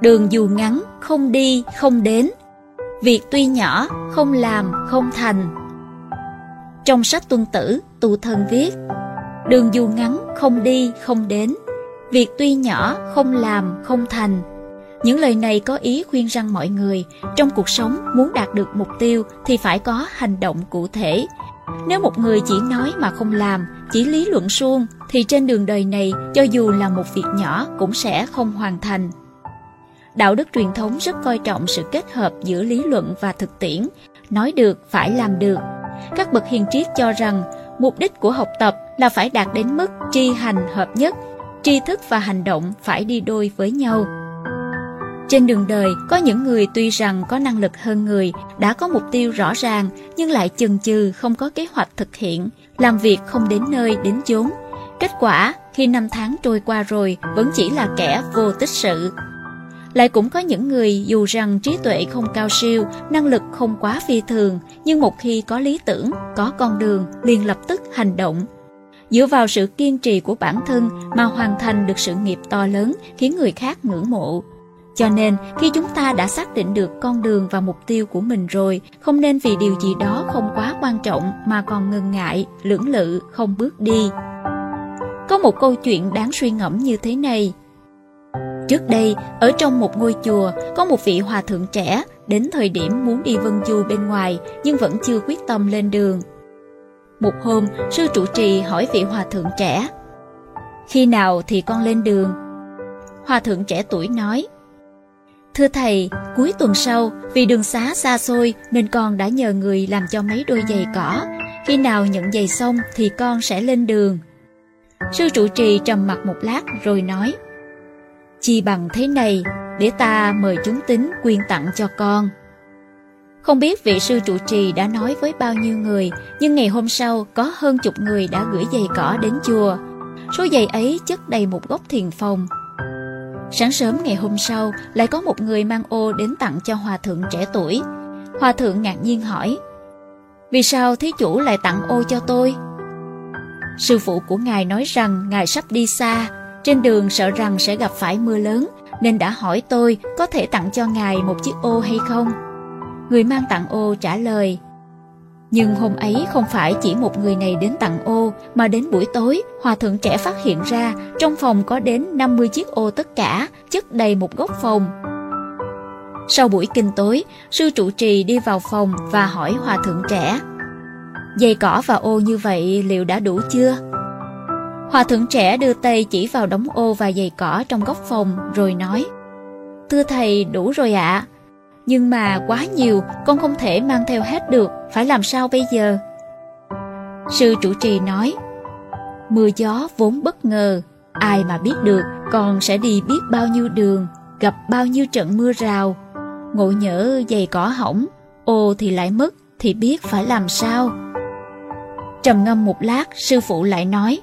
Đường dù ngắn, không đi, không đến. Việc tuy nhỏ, không làm, không thành. Trong sách tuân tử, tù thân viết, Đường dù ngắn, không đi, không đến. Việc tuy nhỏ, không làm, không thành. Những lời này có ý khuyên rằng mọi người trong cuộc sống muốn đạt được mục tiêu thì phải có hành động cụ thể. Nếu một người chỉ nói mà không làm, chỉ lý luận suông thì trên đường đời này cho dù là một việc nhỏ cũng sẽ không hoàn thành. Đạo đức truyền thống rất coi trọng sự kết hợp giữa lý luận và thực tiễn, nói được phải làm được. Các bậc hiền triết cho rằng mục đích của học tập là phải đạt đến mức tri hành hợp nhất, tri thức và hành động phải đi đôi với nhau. Trên đường đời, có những người tuy rằng có năng lực hơn người, đã có mục tiêu rõ ràng, nhưng lại chần chừ không có kế hoạch thực hiện, làm việc không đến nơi đến chốn. Kết quả, khi năm tháng trôi qua rồi, vẫn chỉ là kẻ vô tích sự. Lại cũng có những người dù rằng trí tuệ không cao siêu, năng lực không quá phi thường, nhưng một khi có lý tưởng, có con đường, liền lập tức hành động. Dựa vào sự kiên trì của bản thân mà hoàn thành được sự nghiệp to lớn khiến người khác ngưỡng mộ. Cho nên, khi chúng ta đã xác định được con đường và mục tiêu của mình rồi, không nên vì điều gì đó không quá quan trọng mà còn ngần ngại, lưỡng lự, không bước đi. Có một câu chuyện đáng suy ngẫm như thế này. Trước đây, ở trong một ngôi chùa, có một vị hòa thượng trẻ đến thời điểm muốn đi vân du bên ngoài nhưng vẫn chưa quyết tâm lên đường. Một hôm, sư trụ trì hỏi vị hòa thượng trẻ, Khi nào thì con lên đường? Hòa thượng trẻ tuổi nói, Thưa thầy, cuối tuần sau, vì đường xá xa xôi nên con đã nhờ người làm cho mấy đôi giày cỏ. Khi nào nhận giày xong thì con sẽ lên đường. Sư trụ trì trầm mặt một lát rồi nói Chi bằng thế này, để ta mời chúng tính quyên tặng cho con. Không biết vị sư trụ trì đã nói với bao nhiêu người, nhưng ngày hôm sau có hơn chục người đã gửi giày cỏ đến chùa. Số giày ấy chất đầy một góc thiền phòng, Sáng sớm ngày hôm sau, lại có một người mang ô đến tặng cho hòa thượng trẻ tuổi. Hòa thượng ngạc nhiên hỏi, Vì sao thí chủ lại tặng ô cho tôi? Sư phụ của ngài nói rằng ngài sắp đi xa, trên đường sợ rằng sẽ gặp phải mưa lớn, nên đã hỏi tôi có thể tặng cho ngài một chiếc ô hay không. Người mang tặng ô trả lời, nhưng hôm ấy không phải chỉ một người này đến tặng ô, mà đến buổi tối, hòa thượng trẻ phát hiện ra trong phòng có đến 50 chiếc ô tất cả, chất đầy một góc phòng. Sau buổi kinh tối, sư trụ trì đi vào phòng và hỏi hòa thượng trẻ. Dây cỏ và ô như vậy liệu đã đủ chưa? Hòa thượng trẻ đưa tay chỉ vào đống ô và giày cỏ trong góc phòng rồi nói Thưa thầy đủ rồi ạ, nhưng mà quá nhiều, con không thể mang theo hết được, phải làm sao bây giờ? Sư chủ trì nói, mưa gió vốn bất ngờ, ai mà biết được con sẽ đi biết bao nhiêu đường, gặp bao nhiêu trận mưa rào. Ngộ nhỡ giày cỏ hỏng, ô thì lại mất, thì biết phải làm sao? Trầm ngâm một lát, sư phụ lại nói,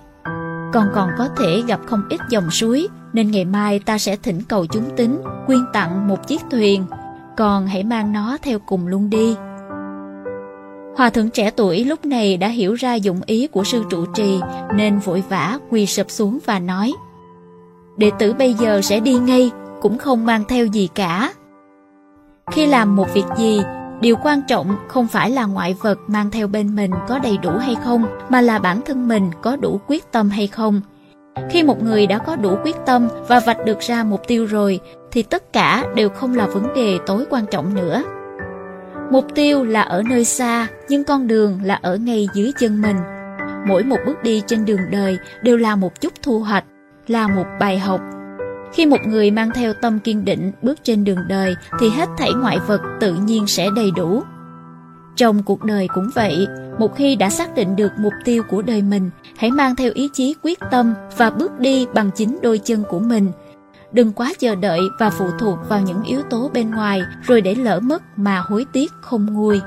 con còn có thể gặp không ít dòng suối, nên ngày mai ta sẽ thỉnh cầu chúng tính, quyên tặng một chiếc thuyền, con hãy mang nó theo cùng luôn đi. Hòa thượng trẻ tuổi lúc này đã hiểu ra dụng ý của sư trụ trì nên vội vã quỳ sập xuống và nói Đệ tử bây giờ sẽ đi ngay, cũng không mang theo gì cả. Khi làm một việc gì, điều quan trọng không phải là ngoại vật mang theo bên mình có đầy đủ hay không, mà là bản thân mình có đủ quyết tâm hay không. Khi một người đã có đủ quyết tâm và vạch được ra mục tiêu rồi, thì tất cả đều không là vấn đề tối quan trọng nữa. Mục tiêu là ở nơi xa, nhưng con đường là ở ngay dưới chân mình. Mỗi một bước đi trên đường đời đều là một chút thu hoạch, là một bài học. Khi một người mang theo tâm kiên định bước trên đường đời thì hết thảy ngoại vật tự nhiên sẽ đầy đủ. Trong cuộc đời cũng vậy, một khi đã xác định được mục tiêu của đời mình, hãy mang theo ý chí quyết tâm và bước đi bằng chính đôi chân của mình. Đừng quá chờ đợi và phụ thuộc vào những yếu tố bên ngoài rồi để lỡ mất mà hối tiếc không nguôi.